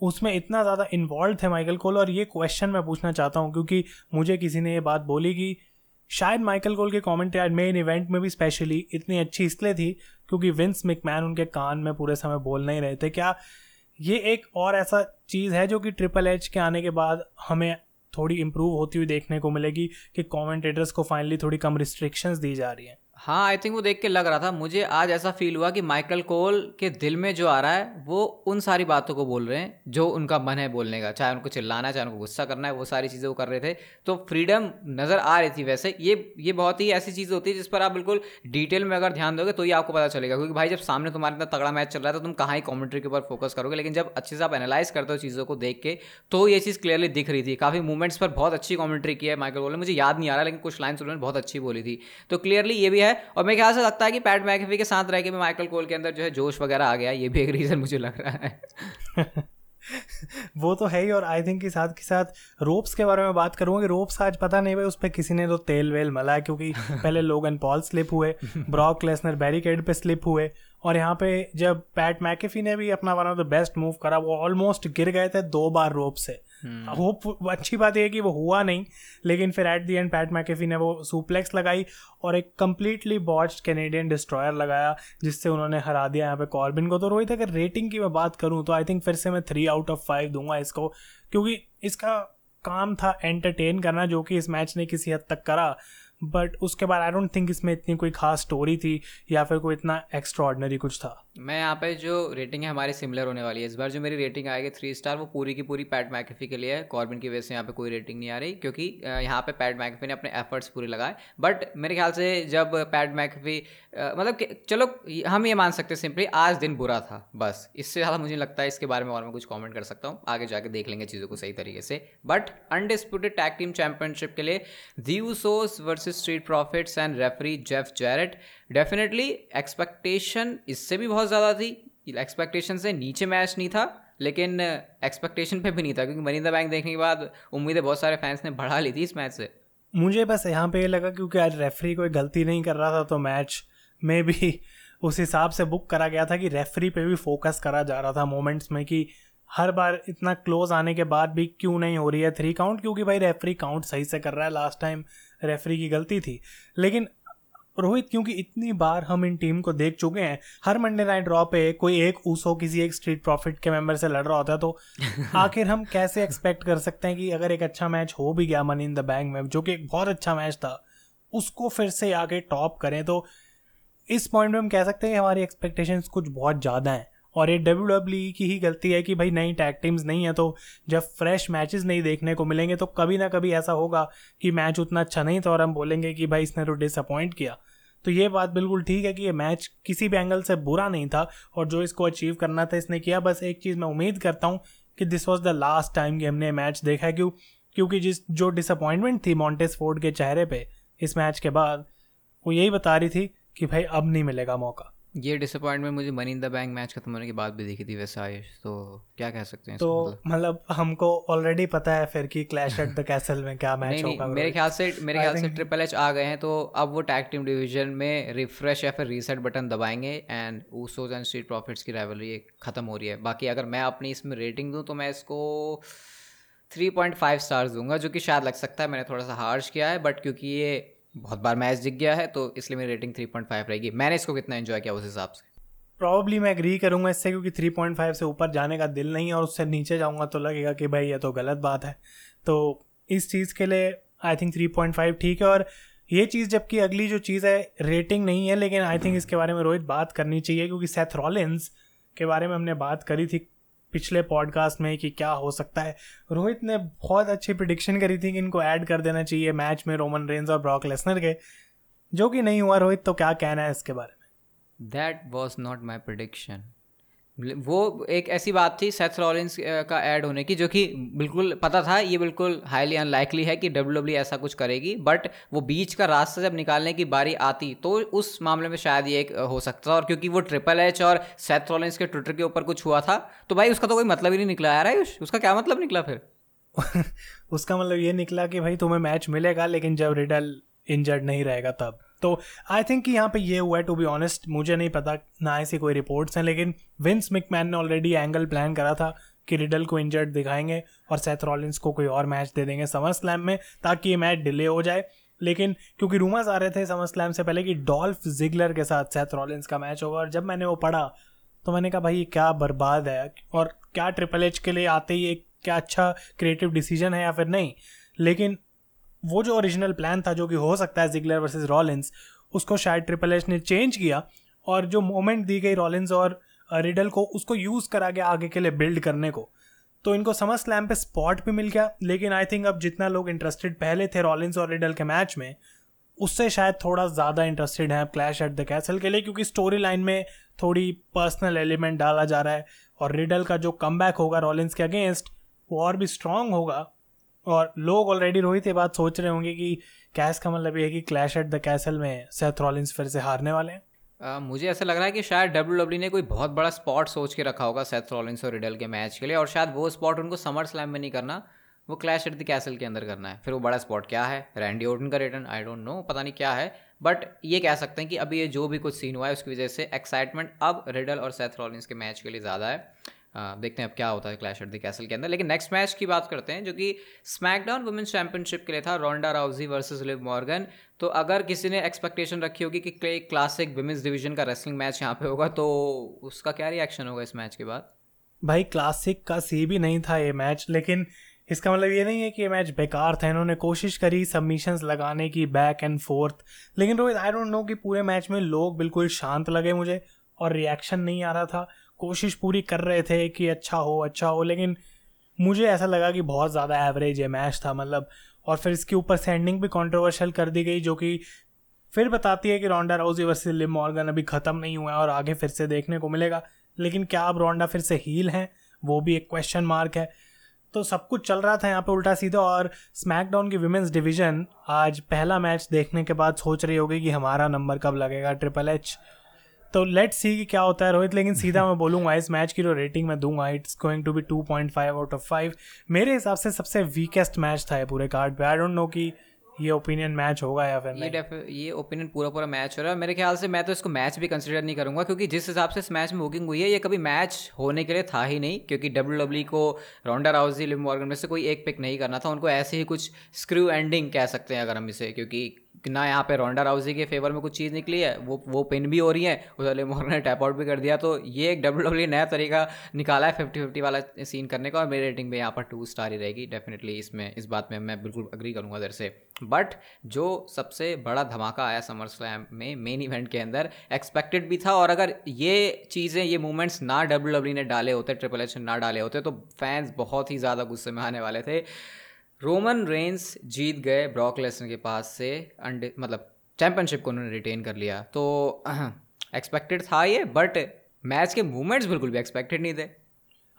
उसमें इतना ज़्यादा इन्वॉल्व थे माइकल कोल और ये क्वेश्चन मैं पूछना चाहता हूँ, क्योंकि मुझे किसी ने ये बात बोली कि शायद माइकल कोल के कमेंट्री आज मेन इवेंट में भी स्पेशली इतनी अच्छी इसलिए थी क्योंकि विंस मिकमैन उनके कान में पूरे समय बोल नहीं रहे थे। क्या ये एक और ऐसा चीज़ है जो कि ट्रिपल एच के आने के बाद हमें थोड़ी इम्प्रूव होती हुई देखने को मिलेगी कि कमेंटेटर्स को फाइनली थोड़ी कम रिस्ट्रिक्शंस दी जा रही हैं? हाँ आई थिंक वो देख के लग रहा था। मुझे आज ऐसा फील हुआ कि माइकल कोल के दिल में जो आ रहा है, वो उन सारी बातों को बोल रहे हैं, जो उनका मन है बोलने का। चाहे उनको चिल्लाना है चाहे उनको गुस्सा करना है, वो सारी चीज़ें वो कर रहे थे। तो फ्रीडम नज़र आ रही थी वैसे। ये ये बहुत ही ऐसी चीज़ होती है जिस पर आप बिल्कुल डिटेल में अगर ध्यान दोगे तो ही आपको पता चलेगा। क्योंकि भाई, जब सामने तुम्हारे इतना तगड़ा मैच चल रहा है तो तुम कहाँ ही कॉमेंट्री के ऊपर फोकस करोगे? लेकिन जब अच्छे से आप एनालाइज करते हो चीज़ों को देख के तो ये चीज़ क्लियरली दिख रही थी। काफ़ी मूवमेंट्स पर बहुत अच्छी कॉमेंट्री की है माइकल कोल ने। मुझे याद नहीं आ रहा, लेकिन कुछ लाइन्स उन्होंने बहुत अच्छी बोली थी। तो क्लियरली ये भी है और मेरे ख्याल से लगता है कि पैट मैकेफी के साथ रह के भी माइकल कोल के अंदर जो है जोश वगैरह आ गया ये भी एक रीज़न मुझे लग रहा है। वो तो है ही और आई थिंक के साथ के साथ रोप्स के बारे में बात करूँगा कि रोप्स आज पता नहीं भाई उस पर किसी ने तो तेल वेल मला है क्योंकि पहले लोगन पॉल स्लिप हुए ब्रॉक लेसनर बैरिकेड पे स्लिप हुए और यहाँ पे जब पैट मैकेफी ने भी अपना one of the best move करा वो ऑलमोस्ट गिर गए थे दो बार रोप से। Hope hmm. अच्छी बात यह कि वो हुआ नहीं, लेकिन फिर at the end Pat McAfee ने वो सुप्लेक्स लगाई और एक कम्प्लीटली बॉच्ड कैनेडियन डिस्ट्रॉयर लगाया, जिससे उन्होंने हरा दिया यहाँ पे कॉर्बिन को। तो रोहित, अगर रेटिंग की मैं बात करूँ तो आई थिंक फिर से मैं थ्री आउट ऑफ़ फाइव दूँगा इसको, क्योंकि इसका काम था एंटरटेन करना, जो कि इस मैच ने किसी हद तक करा। बट उसके बाद आई डोंट थिंक इसमें इतनी कोई खास स्टोरी थी, या फिर कोई इतना एक्स्ट्रा कुछ था। मैं यहाँ पे जो रेटिंग है हमारी सिमिलर होने वाली है। इस बार जो मेरी रेटिंग आएगी थ्री स्टार वो पूरी की पूरी पैट मैकेफी के लिए है। कॉर्बिन की वजह से यहाँ पे कोई रेटिंग नहीं आ रही, क्योंकि यहाँ पे पैट मैकेफी ने अपने एफर्ट्स पूरे लगाए। बट मेरे ख्याल से जब पैट मैकेफी मतलब चलो हम ये मान सकते सिंपली आज दिन बुरा था, बस। इससे ज़्यादा मुझे लगता है, इसके बारे में और मैं कुछ कॉमेंट कर सकता हूँ। आगे जाके देख लेंगे चीज़ों को सही तरीके से। But undisputed tag team championship के लिए the Usos versus Street Profits and referee Jeff Jarrett definitely expectation इससे भी बहुत ज़्यादा थी। एक्सपेक्टेशन से नीचे मैच नहीं था, लेकिन एक्सपेक्टेशन पे भी नहीं था, क्योंकि मनी द बैंक देखने के बाद उम्मीदें बहुत सारे फैंस ने बढ़ा ली थी इस मैच से। मुझे बस यहाँ पे ये लगा क्योंकि आज रेफरी कोई गलती नहीं कर रहा था तो मैच में भी उस हिसाब से बुक करा गया था कि रेफरी पे भी फोकस करा जा रहा था मोमेंट्स में कि हर बार इतना क्लोज आने के बाद भी क्यों नहीं हो रही है थ्री काउंट क्योंकि भाई रेफरी काउंट सही से कर रहा है लास्ट टाइम रेफरी की गलती थी। लेकिन रोहित क्योंकि इतनी बार हम इन टीम को देख चुके हैं हर मंडे नाइट ड्रॉ पे कोई एक ऊसो किसी एक स्ट्रीट प्रॉफिट के मेंबर से लड़ रहा होता है तो आखिर हम कैसे एक्सपेक्ट कर सकते हैं कि अगर एक अच्छा मैच हो भी गया मनी इन द बैंक में जो कि एक बहुत अच्छा मैच था उसको फिर से आगे टॉप करें तो इस पॉइंट में हम कह सकते हैं कि हमारी एक्सपेक्टेशंस कुछ बहुत ज़्यादा हैं। और ये डब्ल्यू डब्ल्यू e की ही गलती है कि भाई नई टैग टीम्स नहीं है तो जब फ्रेश मैचेस नहीं देखने को मिलेंगे तो कभी ना कभी ऐसा होगा कि मैच उतना अच्छा नहीं था और हम बोलेंगे कि भाई इसने तो डिसअपॉइंट किया। तो ये बात बिल्कुल ठीक है कि ये मैच किसी भी एंगल से बुरा नहीं था और जो इसको अचीव करना था, इसने किया। बस एक चीज़ मैं उम्मीद करता हूँ कि this was the last time कि हमने मैच देखा है, क्यों, क्योंकि जिस, जो डिसअपॉइंटमेंट थी मॉन्टेस फोर्ड के चेहरे पे इस मैच के बाद, वो यही बता रही थी कि भाई अब नहीं मिलेगा मौका। ये डिसअपॉइंटमेंट मुझे Money in the Bank match खत्म होने के बाद भी देखी थी वैसे आयुष तो क्या कह सकते हैं तो मतलब, मतलब हमको ऑलरेडी पता है फिर कि क्लैश एट द कैसल में क्या मैच होगा मेरे ख्याल से मेरे ख्याल से ट्रिपल एच आ गए हैं तो अब वो टैग टीम डिवीज़न में रिफ्रेश या फिर reset button दबाएँगे and Usos and Street Profits की राइवलरी खत्म हो रही है। बाकी अगर मैं अपनी इसमें रेटिंग दूँ तो मैं इसको थ्री पॉइंट फाइव स्टार्स दूँगा जो कि शायद लग सकता है मैंने थोड़ा सा हार्श किया है बट क्योंकि ये बहुत बार मैच जीत गया है तो इसलिए मेरी रेटिंग 3.5 रहेगी। मैंने इसको कितना एंजॉय किया उस हिसाब से? प्रॉब्ली मैं एग्री करूँगा इससे, क्योंकि 3.5 से ऊपर जाने का दिल नहीं और उससे नीचे जाऊँगा तो लगेगा कि भाई ये तो गलत बात है। तो इस चीज़ के लिए आई थिंक 3.5 ठीक है, और ये चीज़ जबकि अगली जो चीज़ है रेटिंग नहीं है, लेकिन आई थिंक इसके बारे में रोहित बात करनी चाहिए, क्योंकि सेथ रॉलिन्स के बारे में हमने बात करी थी पिछले पॉडकास्ट में कि क्या हो सकता है। रोहित ने बहुत अच्छी प्रिडिक्शन करी थी कि इनको ऐड कर देना चाहिए मैच में रोमन रेंज और ब्रॉक लेसनर के। जो कि नहीं हुआ, रोहित तो क्या कहना है इसके बारे में? That was not my prediction वो एक ऐसी बात थी सेथ रॉलिंस का ऐड होने की, जो कि बिल्कुल पता था, ये बिल्कुल हाईली अनलाइकली है कि डब्ल्यू डब्ल्यू e ऐसा कुछ करेगी बट वो बीच का रास्ता जब निकालने की बारी आती तो उस मामले में शायद ये एक हो सकता था, और क्योंकि वो ट्रिपल एच और सेथ रॉलिंस के ट्विटर के ऊपर कुछ हुआ था तो भाई उसका तो कोई मतलब ही नहीं निकला, यार आयुष, उसका क्या मतलब निकला फिर? उसका मतलब ये निकला कि भाई तुम्हें मैच मिलेगा, लेकिन जब रिडल इंजर्ड नहीं रहेगा तब। तो आई थिंक कि यहाँ पे ये हुआ है टू बी ऑनेस्ट मुझे नहीं पता, ना ऐसी कोई रिपोर्ट्स हैं, लेकिन विंस मिकमैन ने ऑलरेडी एंगल प्लान करा था कि रिडल को इंजर्ड दिखाएँगे और सेथ रॉलिंस को कोई और मैच दे देंगे समर स्लैम में, ताकि ये मैच डिले हो जाए। लेकिन क्योंकि रूमर्स आ रहे थे समर स्लैम से पहले कि डॉल्फ जिगलर के साथ सेथ रॉलिंस का मैच होगा, और जब मैंने वो पढ़ा तो मैंने कहा, भाई, ये क्या बर्बाद है और क्या ट्रिपल एच के लिए आते ही एक क्या अच्छा क्रिएटिव डिसीज़न है या फिर नहीं? लेकिन वो जो ओरिजिनल प्लान था, जो कि हो सकता है जिगलर वर्सेस रॉलिंस उसको शायद ट्रिपल एच ने चेंज किया और जो मोमेंट दी गई रॉलिंस और रिडल को, उसको यूज़ करा गया आगे के लिए बिल्ड करने को। तो इनको समर स्लैम पे स्पॉट भी मिल गया, लेकिन आई थिंक अब जितना लोग इंटरेस्टेड पहले थे रॉलिन्स और रिडल के मैच में, उससे शायद थोड़ा ज़्यादा इंटरेस्टेड है क्लैश एट द कैसल के लिए, क्योंकि स्टोरी लाइन में थोड़ी पर्सनल एलिमेंट डाला जा रहा है और रिडल का जो कम होगा रॉलिंस के अगेंस्ट वो और भी स्ट्रांग होगा। और लोग ऑलरेडी रोहित ये बात सोच रहे होंगे कि कैस का मतलब ये है कि क्लैश एट द कैसल में सेथ रॉलिंस फिर से हारने वाले हैं। Uh, मुझे ऐसा लग रहा है कि शायद डब्ल्यू डब्ल्यू ने कोई बहुत बड़ा स्पॉट सोच के रखा होगा सेथ रॉलिंस और रिडल के मैच के लिए और शायद वो स्पॉट उनको समर स्लैम में नहीं करना वो क्लैश एट द कैसल के अंदर करना है। फिर वो बड़ा स्पॉट क्या है? रैंडी ओटन का रिटर्न आई डोंट नो पता नहीं क्या है। बट ये कह सकते हैं कि अभी ये जो भी कुछ सीन हुआ है उसकी वजह से एक्साइटमेंट अब रिडल और सेथ रॉलिंस के मैच के लिए ज़्यादा है। देखते हैं अब क्या होता है क्लैश एट द कैसल के अंदर। लेकिन नेक्स्ट मैच की बात करते हैं, जो कि स्मैकडाउन वुमेंस चैंपियनशिप के लिए था Ronda Rousey versus Liv Morgan तो अगर किसी ने एक्सपेक्टेशन रखी होगी कि क्लासिक वुमेंस डिवीज़न का रेसलिंग मैच यहाँ पे होगा तो उसका क्या रिएक्शन होगा इस मैच के बाद? भाई क्लासिक का सी भी नहीं था ये मैच लेकिन इसका मतलब ये नहीं है कि ये मैच बेकार था। इन्होंने कोशिश करी सबमिशंस लगाने की बैक एंड फोर्थ लेकिन रोहित आई डोंट नो कि पूरे मैच में लोग बिल्कुल शांत लगे मुझे और रिएक्शन नहीं आ रहा था। कोशिश पूरी कर रहे थे कि अच्छा हो अच्छा हो, लेकिन मुझे ऐसा लगा कि बहुत ज़्यादा एवरेज है मैच था मतलब। और फिर इसके ऊपर सेंडिंग भी कंट्रोवर्शियल कर दी गई, जो कि फिर बताती है कि Ronda Rousey versus Liv Morgan अभी ख़त्म नहीं हुआ है और आगे फिर से देखने को मिलेगा। लेकिन क्या अब रोंडा फिर से हील हैं? वो भी एक क्वेश्चन मार्क है। तो सब कुछ चल रहा था यहाँ पे उल्टा सीधा और स्मैकडाउन की विमेंस डिवीज़न आज पहला मैच देखने के बाद सोच रही होगी कि हमारा नंबर कब लगेगा ट्रिपल एच तो लेट्स सी कि क्या होता है रोहित लेकिन सीधा मैं बोलूँगा इस मैच की जो रेटिंग मैं दूँगा it's going to be two point five out of five मेरे हिसाब से सबसे वीकेस्ट मैच था ये पूरे कार्ड पे। आई डोंट नो कि ये ओपिनियन मैच होगा या फिर ये ये ओपिनियन पूरा पूरा मैच हो रहा है। मेरे ख्याल से मैं तो इसको मैच भी कंसिडर नहीं करूँगा क्योंकि जिस हिसाब से इस मैच में बुकिंग हुई है ये कभी मैच होने के लिए था ही नहीं क्योंकि डब्ल्यू डब्ल्यू e को रोंडा राउजी लिम में से कोई एक पिक नहीं करना था। उनको ऐसे ही कुछ स्क्रू एंडिंग कह सकते हैं अगर हम इसे क्योंकि ना यहाँ पे रोंडा राउजी के फेवर में कुछ चीज़ निकली है, वो वो पिन भी हो रही है उधर लिम मॉर्गन ने टैप आउट भी कर दिया तो ये एक डब्ल्यू डब्ल्यू e नया तरीका निकाला है फिफ्टी फिफ्टी वाला सीन करने का और मेरी रेटिंग में यहाँ पर टू स्टार ही रहेगी डेफिनेटली इसमें, इस बात में मैं बिल्कुल अग्री करूँगा इधर से। बट जो सबसे बड़ा धमाका आया समर स्लैम में मेन इवेंट के अंदर एक्सपेक्टेड भी था और अगर ये चीज़ें, ये मूवमेंट्स ना डब्ल्यू डब्ल्यू ने डाले होते ट्रिपल एच ना डाले होते तो फैंस बहुत ही ज़्यादा गुस्से में आने वाले थे। रोमन रेंस जीत गए ब्रॉक लेसन के पास से अंडे मतलब चैंपियनशिप को उन्होंने रिटेन कर लिया। तो एक्सपेक्टेड था ये बट मैच के मूवमेंट्स बिल्कुल भी एक्सपेक्टेड नहीं थे।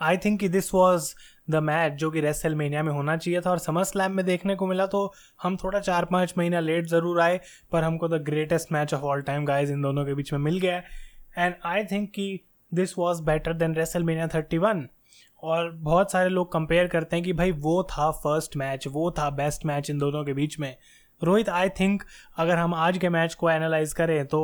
आई थिंक कि दिस वॉज़ द मैच जो कि रेसल में होना चाहिए था, और समर स्लैम में देखने को मिला तो हम थोड़ा चार पाँच महीना लेट ज़रूर आए, पर हमको the greatest match of all time guys इन दोनों के बीच में मिल गया एंड आई थिंक कि this was better than WrestleMania thirty one और बहुत सारे लोग कंपेयर करते हैं कि भाई वो था फ़र्स्ट मैच वो था बेस्ट मैच इन दोनों के बीच में। रोहित आई थिंक अगर हम आज के मैच को एनालाइज करें तो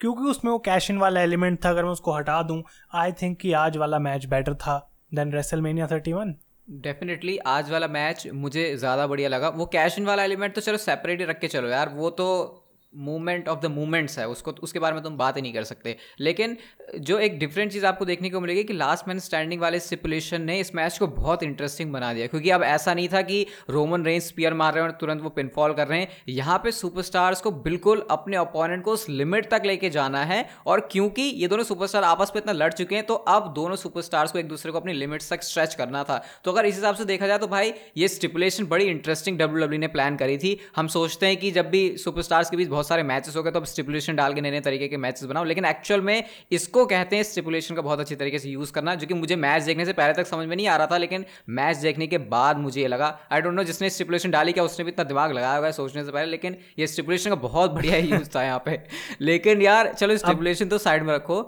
क्योंकि उसमें वो कैश इन वाला एलिमेंट था, अगर मैं उसको हटा दूँ आई थिंक कि आज वाला मैच बेटर था than WrestleMania thirty one definitely आज वाला मैच मुझे ज़्यादा बढ़िया लगा। वो कैश इन वाला एलिमेंट तो चलो सेपरेट ही रख के चलो यार, वो तो मूवमेंट ऑफ़ द मूवमेंट्स है, उसको, उसके बारे में तुम बात ही नहीं कर सकते। लेकिन जो एक डिफरेंट चीज़ आपको देखने को मिलेगी कि लास्ट मैन स्टैंडिंग वाले सिपुलेशन ने इस मैच को बहुत इंटरेस्टिंग बना दिया। क्योंकि अब ऐसा नहीं था कि रोमन रेंज स्पियर मार रहे हैं और तुरंत वो पिनफॉल कर रहे हैं। यहाँ पे सुपरस्टार्स को बिल्कुल अपने अपोनेंट को उस लिमिट तक लेके जाना है और क्योंकि ये दोनों सुपरस्टार आपस में इतना लड़ चुके हैं तो अब दोनों सुपरस्टार्स को एक दूसरे को अपनी लिमिट्स तक स्ट्रेच करना था। तो अगर इस हिसाब से देखा जाए तो भाई, ये स्टिपुलेशन बड़ी इंटरेस्टिंग डब्ल्यू ने प्लान करी थी। हम सोचते हैं कि जब भी सुपरस्टार्स के बीच बहुत सारे मैचेस हो गए तो अब स्टिपुलेशन डाल के नए नए तरीके के मैचेस बनाओ। लेकिन एक्चुअल में इसको कहते हैं स्टिपुलेशन का बहुत अच्छी तरीके से यूज़ करना जो कि मुझे मैच देखने से पहले तक समझ में नहीं आ रहा था लेकिन मैच देखने के बाद मुझे ये लगा। आई डोंट नो जिसने स्टिपुलेशन डाली क्या उसने भी इतना दिमाग लगाया हुआ है सोचने से पहले? लेकिन ये स्टिपुलेशन का बहुत बढ़िया यूज़ था यहाँ पे। लेकिन यार चलो स्टिपुलेशन तो साइड में रखो।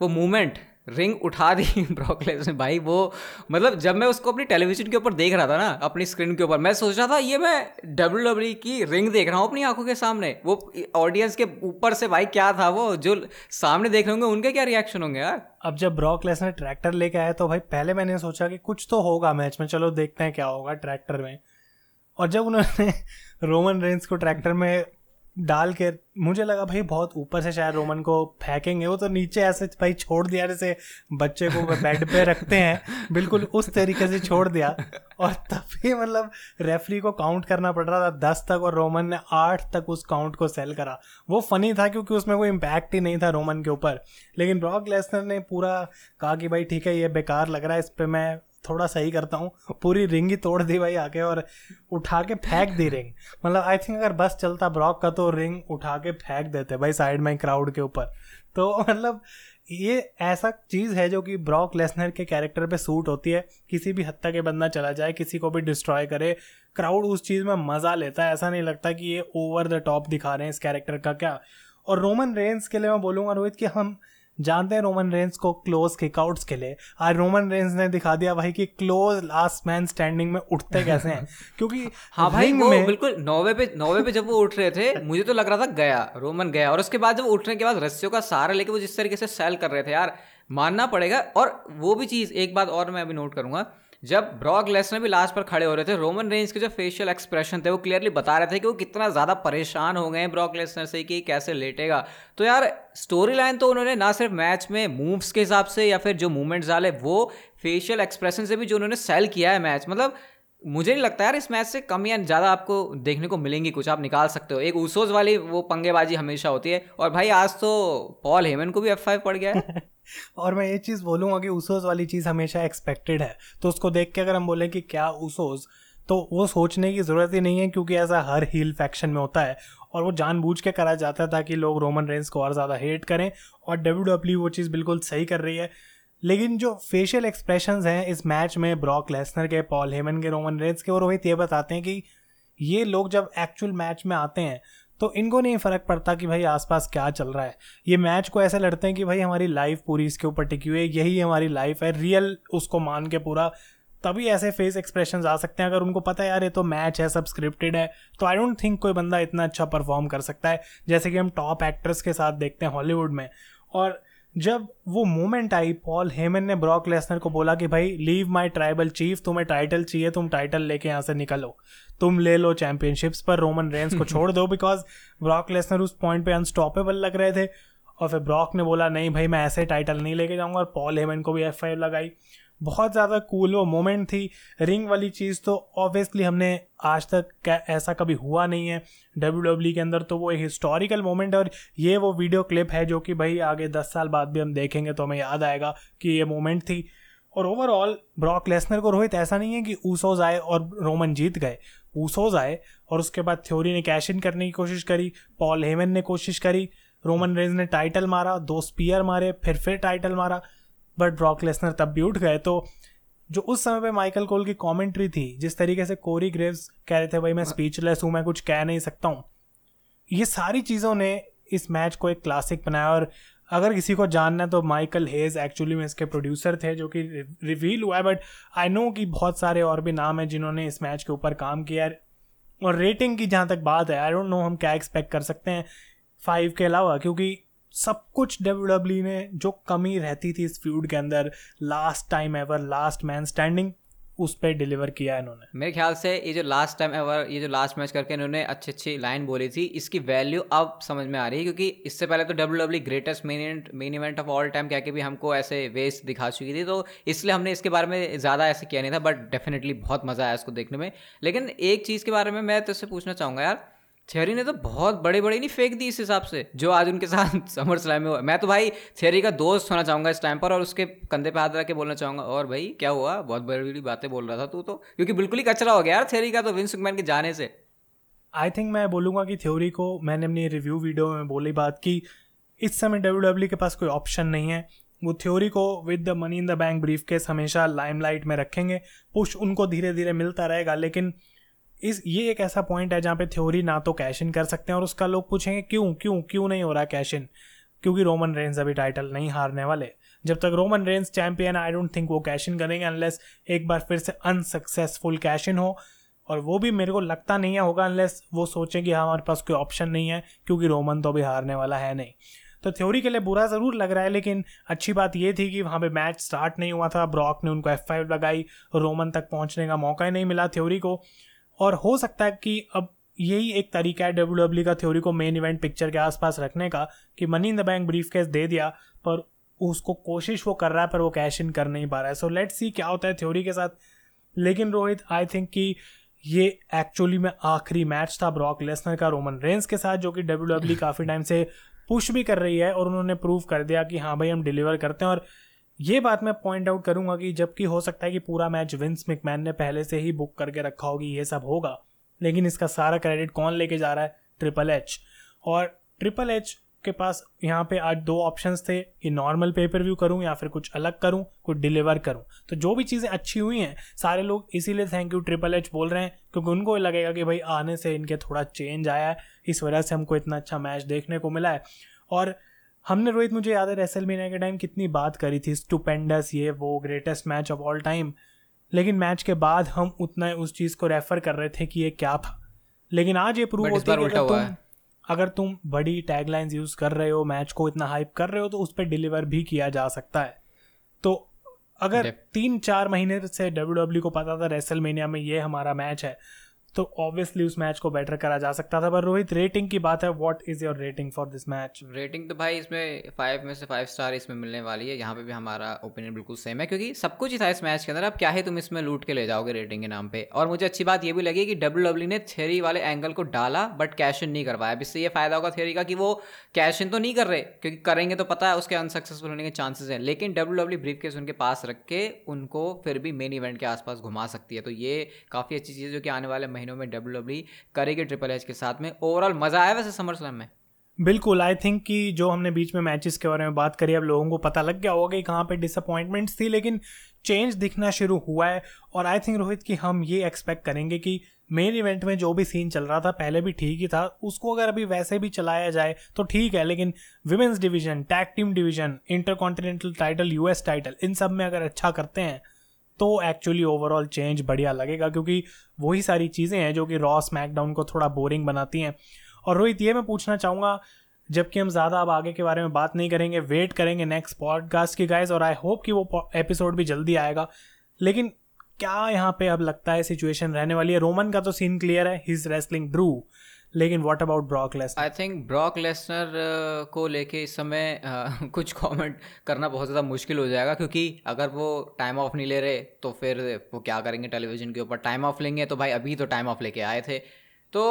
वो मूवमेंट रिंग उठा दी ब्रॉक लेसनर भाई वो मतलब जब मैं उसको अपनी टेलीविज़न के ऊपर देख रहा था ना, अपनी स्क्रीन के ऊपर, मैं सोच रहा था, ये मैं डब्ल्यू डब्ल्यू e की रिंग देख रहा हूँ अपनी आँखों के सामने। वो ऑडियंस के ऊपर से भाई क्या था वो, जो सामने देख रहे होंगे, उनके क्या रिएक्शन होंगे यार? अब जब ब्रॉक लेसनर ट्रैक्टर लेके आया तो भाई पहले मैंने सोचा कि कुछ तो होगा मैच में, चलो देखते हैं क्या होगा ट्रैक्टर में। और जब उन्होंने रोमन रेंस को ट्रैक्टर में डाल के, मुझे लगा भाई बहुत ऊपर से शायद रोमन को फेंकेंगे वो तो नीचे ऐसे भाई छोड़ दिया, जैसे बच्चे को बेड पे रखते हैं। बिल्कुल उस तरीके से छोड़ दिया। और तभी मतलब रेफरी को काउंट करना पड़ रहा था दस तक, और रोमन ने आठ तक उस काउंट को सेल करा। वो फनी था, क्योंकि उसमें कोई इम्पैक्ट ही नहीं था रोमन के ऊपर। लेकिन ब्रॉक लेसनर ने पूरा कहा कि भाई ठीक है, ये बेकार लग रहा है, इस पर मैं थोड़ा सही करता हूँ। पूरी रिंग ही तोड़ दी भाई आके और उठा के फेंक दी रिंग। मतलब आई थिंक अगर बस चलता ब्रॉक का तो रिंग उठा के फेंक देते भाई साइड में क्राउड के ऊपर। तो मतलब ये ऐसा चीज़ है जो कि ब्रॉक लेसनर के कैरेक्टर पे सूट होती है। किसी भी हद तक ये बंदा चला जाए, किसी को भी डिस्ट्रॉय करे क्राउड उस चीज़ में मज़ा लेता है। ऐसा नहीं लगता कि ये ओवर द टॉप दिखा रहे हैं इस कैरेक्टर का क्या। और रोमन रेंस के लिए मैं बोलूँगा रोहित कि हम जानते हैं रोमन रेंस को क्लोज किकआउट्स के लिए। आज रोमन रेंस ने दिखा दिया भाई कि क्लोज लास्ट मैन स्टैंडिंग में उठते कैसे हैं। क्योंकि हाँ भाई वो में... बिल्कुल नौवे पे नौवे पे जब वो उठ रहे थे मुझे तो लग रहा था गया रोमन गया। और उसके बाद जब उठने के बाद रस्सियों का सहारा लेके वो जिस तरीके से सेल कर रहे थे यार मानना पड़ेगा। और वो भी चीज़ एक बात और मैं अभी नोट करूँगा जब ब्रॉक लेसनर भी लास्ट पर खड़े हो रहे थे रोमन रेंज के जो फेशियल एक्सप्रेशन थे, वो क्लियरली बता रहे थे कि वो कितना ज़्यादा परेशान हो गए हैं ब्रॉक लेसनर से कि कैसे लेटेगा। तो यार स्टोरी लाइन तो उन्होंने ना सिर्फ़ मैच में मूव्स के हिसाब से या फिर जो मूवमेंट्स डाले, वो फेशियल एक्सप्रेशन से भी जो उन्होंने सेल किया है मैच मतलब मुझे नहीं लगता यार इस मैच से कम या ज़्यादा आपको देखने को मिलेंगी कुछ, आप निकाल सकते हो। एक ऊसोज वाली, वो पंगेबाजी हमेशा होती है। और भाई, आज तो पॉल हेमन को भी एफ़ फाइव पड़ गया है। और मैं ये चीज़ बोलूँगा कि ऊसोज वाली चीज़ हमेशा एक्सपेक्टेड है। तो उसको देख के अगर हम बोलें कि क्या ऊसोज तो वो सोचने की ज़रूरत ही नहीं है, क्योंकि ऐसा हर हील फैक्शन में होता है। और वो जानबूझ के करा जाता है ताकि लोग रोमन रेंस को और ज़्यादा हेट करें। और डब्ल्यू डब्ल्यू वो चीज़ बिल्कुल सही कर रही है। लेकिन जो फेशियल एक्सप्रेशंस हैं इस मैच में ब्रॉक लेसनर के पॉल हेमन के रोमन रेंस के और रोहित ये बताते हैं कि ये लोग जब एक्चुअल मैच में आते हैं तो इनको नहीं फ़र्क पड़ता कि भाई आसपास क्या चल रहा है। ये मैच को ऐसे लड़ते हैं कि भाई हमारी लाइफ पूरी इसके ऊपर टिकी हुई है, यही हमारी लाइफ है रियल उसको मान के पूरा। तभी ऐसे फेस एक्सप्रेशन आ सकते हैं, अगर उनको पता है, यार, ये तो मैच है, सब स्क्रिप्टेड है तो आई डोंट थिंक कोई बंदा इतना अच्छा परफॉर्म कर सकता है। जैसे कि हम टॉप एक्ट्रेस के साथ देखते हैं हॉलीवुड में, और जब वो मोमेंट आई पॉल हेमन ने ब्रॉक लेसनर को बोला कि भाई लीव माय ट्राइबल चीफ तुम्हें टाइटल चाहिए तुम टाइटल लेके यहाँ से निकलो। तुम ले लो चैंपियनशिप्स पर रोमन रेंस को छोड़ दो बिकॉज़ ब्रॉक लेसनर उस पॉइंट पे अनस्टॉपेबल लग रहे थे। और फिर ब्रॉक ने बोला नहीं भाई मैं ऐसे टाइटल नहीं लेके जाऊँगा। और पॉल हेमन को भी एफ़ लगाई। बहुत ज़्यादा कूल वो मोमेंट थी। रिंग वाली चीज़ तो ऑब्वियसली हमने आज तक ऐसा कभी हुआ नहीं है। डब्ल्यू डब्ल्यू के अंदर तो वो एक हिस्टोरिकल मोमेंट है और ये वो वीडियो क्लिप है जो कि भाई आगे दस साल बाद भी हम देखेंगे तो हमें याद आएगा कि ये मोमेंट थी। और ओवरऑल ब्रॉक लेसनर को रोहित ऐसा नहीं है कि ऊसोज आए और रोमन जीत गए। ऊसोज आए और उसके बाद थ्योरी ने कैश इन करने की कोशिश करी पॉल हेमन ने कोशिश करी रोमन रेंज ने टाइटल मारा, दो स्पीयर मारे, फिर फिर टाइटल मारा। बट ब्रॉक लेसनर तब भी उठ गए। तो जो उस समय पे माइकल कोल की कमेंट्री थी जिस तरीके से कोरी ग्रेव्स कह रहे थे भाई मैं स्पीचलेस हूँ मैं कुछ कह नहीं सकता हूँ। ये सारी चीज़ों ने इस मैच को एक क्लासिक बनाया। और अगर किसी को जानना है तो माइकल हेज एक्चुअली में इसके प्रोड्यूसर थे जो कि रिवील हुआ है। बट आई नो कि बहुत सारे और भी नाम हैं जिन्होंने इस मैच के ऊपर काम किया है। और रेटिंग की जहाँ तक बात है आई डोंट नो हम क्या एक्सपेक्ट कर सकते हैं फाइव के अलावा क्योंकि सब कुछ डब्ल्यू ने जो कमी रहती थी इस फ्यूड के अंदर last time ever last man standing उस पर डिलीवर किया है इन्होंने। मेरे ख्याल से ये जो लास्ट टाइम एवर ये जो लास्ट मैच करके इन्होंने अच्छी अच्छी लाइन बोली थी, इसकी वैल्यू अब समझ में आ रही है, क्योंकि इससे पहले तो W W greatest main main event of all time क्या कि भी हमको ऐसे वेस्ट दिखा चुकी थी तो इसलिए हमने इसके बारे में ज़्यादा ऐसे किया नहीं था बट डेफिनेटली बहुत मज़ा आया इसको देखने में। लेकिन एक चीज़ के बारे में मैं तुझसे पूछना चाहूँगा यार थेरी ने तो बहुत बड़े बड़े नहीं फेंक दी इस हिसाब से, जो आज उनके साथ समर स्लैम में हुआ। मैं तो भाई थेरी का दोस्त होना चाहूँगा इस टाइम पर और उसके कंधे पे हाथ रख के बोलना चाहूँगा, और भाई क्या हुआ? बहुत बड़ी बड़ी बातें बोल रहा था तू तो क्योंकि बिल्कुल ही कचरा हो गया यार थेरी का तो विंस मैन के जाने से। आई थिंक मैं बोलूँगा कि थ्योरी को मैंने अपनी रिव्यू वीडियो में बोली बात की, इस समय डब्ल्यू डब्ल्यू के पास कोई ऑप्शन नहीं है। वो थ्योरी को with the money in the bank briefcase हमेशा लाइमलाइट में रखेंगे पुश उनको धीरे धीरे मिलता रहेगा, लेकिन इस, ये एक ऐसा पॉइंट है जहाँ पे थ्योरी ना तो कैश इन कर सकते हैं और उसका लोग पूछेंगे, क्यों क्यों क्यों नहीं हो रहा कैश इन क्योंकि रोमन रेंज अभी टाइटल नहीं हारने वाले। जब तक Roman Reigns champion I don't think वो कैश इन करेंगे अनलेस एक बार फिर से अनसक्सेसफुल कैश इन हो। और वो भी मेरे को लगता नहीं है होगा अनलेस वो सोचें कि हाँ हमारे पास कोई ऑप्शन नहीं है, क्योंकि रोमन तो अभी हारने वाला है नहीं। तो थ्योरी के लिए बुरा ज़रूर लग रहा है, लेकिन अच्छी बात ये थी कि वहाँ पे मैच स्टार्ट नहीं हुआ था। ब्रॉक ने उनको एफ़ फाइव लगाई। रोमन तक पहुँचने का मौका ही नहीं मिला थ्योरी को। और हो सकता है कि अब यही एक तरीका है डब्ल्यू डब्ल्यू का थ्योरी को मेन इवेंट पिक्चर के आसपास रखने का, कि money in the bank briefcase दे दिया, पर उसको कोशिश वो कर रहा है, पर वो कैश इन कर नहीं पा रहा है। सो लेट्स सी क्या होता है थ्योरी के साथ। लेकिन रोहित आई थिंक कि ये एक्चुअली में आखिरी मैच था ब्रॉक लेसनर का रोमन रेंस के साथ, जो कि डब्ल्यू डब्ल्यू काफ़ी टाइम से पुश भी कर रही है, और उन्होंने प्रूव कर दिया कि हाँ भाई, हम डिलीवर करते हैं, और ये बात मैं पॉइंट आउट करूँगा कि जबकि हो सकता है कि पूरा मैच विंस मिकमैन ने पहले से ही बुक करके रखा होगी ये सब होगा, लेकिन इसका सारा क्रेडिट कौन लेके जा रहा है? ट्रिपल एच और ट्रिपल एच के पास यहाँ पे आज दो ऑप्शंस थे, कि नॉर्मल पेपर व्यू करूँ या फिर कुछ अलग करूँ, कुछ डिलीवर करूँ। तो जो भी चीज़ें अच्छी हुई हैं, सारे लोग इसीलिए थैंक यू ट्रिपल एच बोल रहे हैं, क्योंकि उनको लगेगा कि भाई आने से इनके थोड़ा चेंज आया है, इस वजह से हमको इतना अच्छा मैच देखने को मिला है। और हमने रोहित मुझे याद है रेसल मीना के टाइम कितनी बात करी थी स्टूपेंडस ये वो greatest match of all time लेकिन मैच के बाद हम उतना उस चीज़ को रेफर कर रहे थे कि ये क्या था। लेकिन आज ये प्रूव होता है कि अगर तुम अगर तुम बड़ी टैगलाइंस यूज़ कर रहे हो मैच को इतना हाइप कर रहे हो तो उस पर डिलीवर भी किया जा सकता है। तो अगर तीन चार महीने से डब्ल्यू डब्ल्यू को पता था रेसल में ये हमारा मैच है तो ऑब्वियसली उस मैच को बेटर करा जा सकता था, पर रोहित रेटिंग की बात है what is your rating for this match rating तो भाई इसमें फाइव में से फाइव स्टार इसमें मिलने वाली है, यहाँ पे भी हमारा ओपिनियन बिल्कुल सेम है, क्योंकि सब कुछ ही था इस मैच के अंदर, अब क्या है तुम इसमें लूट के ले जाओगे रेटिंग के नाम पे? और मुझे अच्छी बात ये भी लगी कि डब्ल्यू डब्ल्यू e ने थेरी वाले एंगल को डाला बट कैश इन नहीं करवाया अब इससे ये फ़ायदा होगा थेरी का कि वो कैश इन तो नहीं कर रहे, क्योंकि करेंगे तो पता है, उसके अनसक्सेसफुल होने के चांसेस हैं। लेकिन डब्ल्यू डब्ल्यू ब्रीफ केस उनके पास रख के उनको फिर भी मेन इवेंट के आसपास घुमा सकती है। तो ये काफ़ी अच्छी चीज़ जो कि आने वाले महीनों में डब्ल्यू डब्ल्यू करेगी ट्रिपल एच के साथ में। ओवरऑल मज़ा आया वैसे समर स्लैम में? बिल्कुल आई थिंक कि जो हमने बीच में मैचेस के बारे में बात करी, अब लोगों को पता लग गया होगा कि कहाँ पे डिसअपॉइंटमेंट्स थी, लेकिन चेंज दिखना शुरू हुआ है और आई थिंक रोहित कि हम ये एक्सपेक्ट करेंगे कि मेन इवेंट में जो भी सीन चल रहा था, पहले भी ठीक ही था, उसको अगर अभी वैसे भी चलाया जाए तो ठीक है, लेकिन women's division tag team division intercontinental title US title इन सब में अगर अच्छा करते हैं तो एक्चुअली ओवरऑल चेंज बढ़िया लगेगा, क्योंकि वही सारी चीज़ें हैं जो कि रॉ स्मैकडाउन को थोड़ा बोरिंग बनाती हैं। और रोहित, ये मैं पूछना चाहूँगा, जबकि हम ज़्यादा अब आगे के बारे में बात नहीं करेंगे वेट करेंगे नेक्स्ट पॉडकास्ट की गाइज़ और आई होप कि वो एपिसोड भी जल्दी आएगा। लेकिन क्या यहाँ पे अब लगता है सिचुएशन रहने वाली है? रोमन का तो सीन क्लियर है हिज रेसलिंग ड्रू लेकिन what about Brock Lesnar I think Brock Lesnar को लेके इस समय uh, कुछ कमेंट करना बहुत ज़्यादा मुश्किल हो जाएगा क्योंकि अगर वो टाइम ऑफ़ नहीं ले रहे तो फिर वो क्या करेंगे टेलीविज़न के ऊपर? टाइम ऑफ़ लेंगे तो भाई अभी तो टाइम ऑफ़ लेके आए थे। तो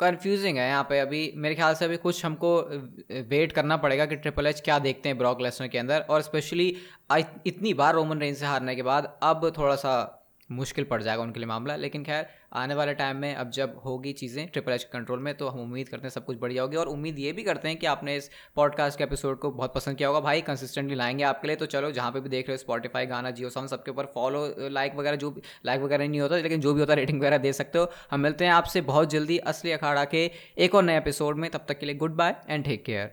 कन्फ्यूजिंग है यहाँ पे अभी। मेरे ख्याल से अभी कुछ हमको वेट करना पड़ेगा कि ट्रिपल एच क्या देखते हैं ब्रॉक लेसनर के अंदर। और स्पेशली इतनी बार रोमन रेंज से हारने के बाद अब थोड़ा सा मुश्किल पड़ जाएगा उनके लिए मामला। लेकिन खैर आने वाले टाइम में अब जब होगी चीज़ें ट्रिपल एच कंट्रोल में तो हम उम्मीद करते हैं सब कुछ बढ़िया होगी। और उम्मीद ये भी करते हैं कि आपने इस पॉडकास्ट के एपिसोड को बहुत पसंद किया होगा। भाई कंसिस्टेंटली लाएँगे आपके लिए तो चलो, जहाँ पे भी देख रहे हो स्पॉटीफाई गाना जियो साउंड सबके ऊपर फॉलो लाइक वगैरह जो भी लाइक वगैरह नहीं होता, लेकिन जो भी होता है रेटिंग वगैरह दे सकते हो। हम मिलते हैं आपसे बहुत जल्दी असली अखाड़ा के एक और नए एपिसोड में। तब तक के लिए goodbye and take care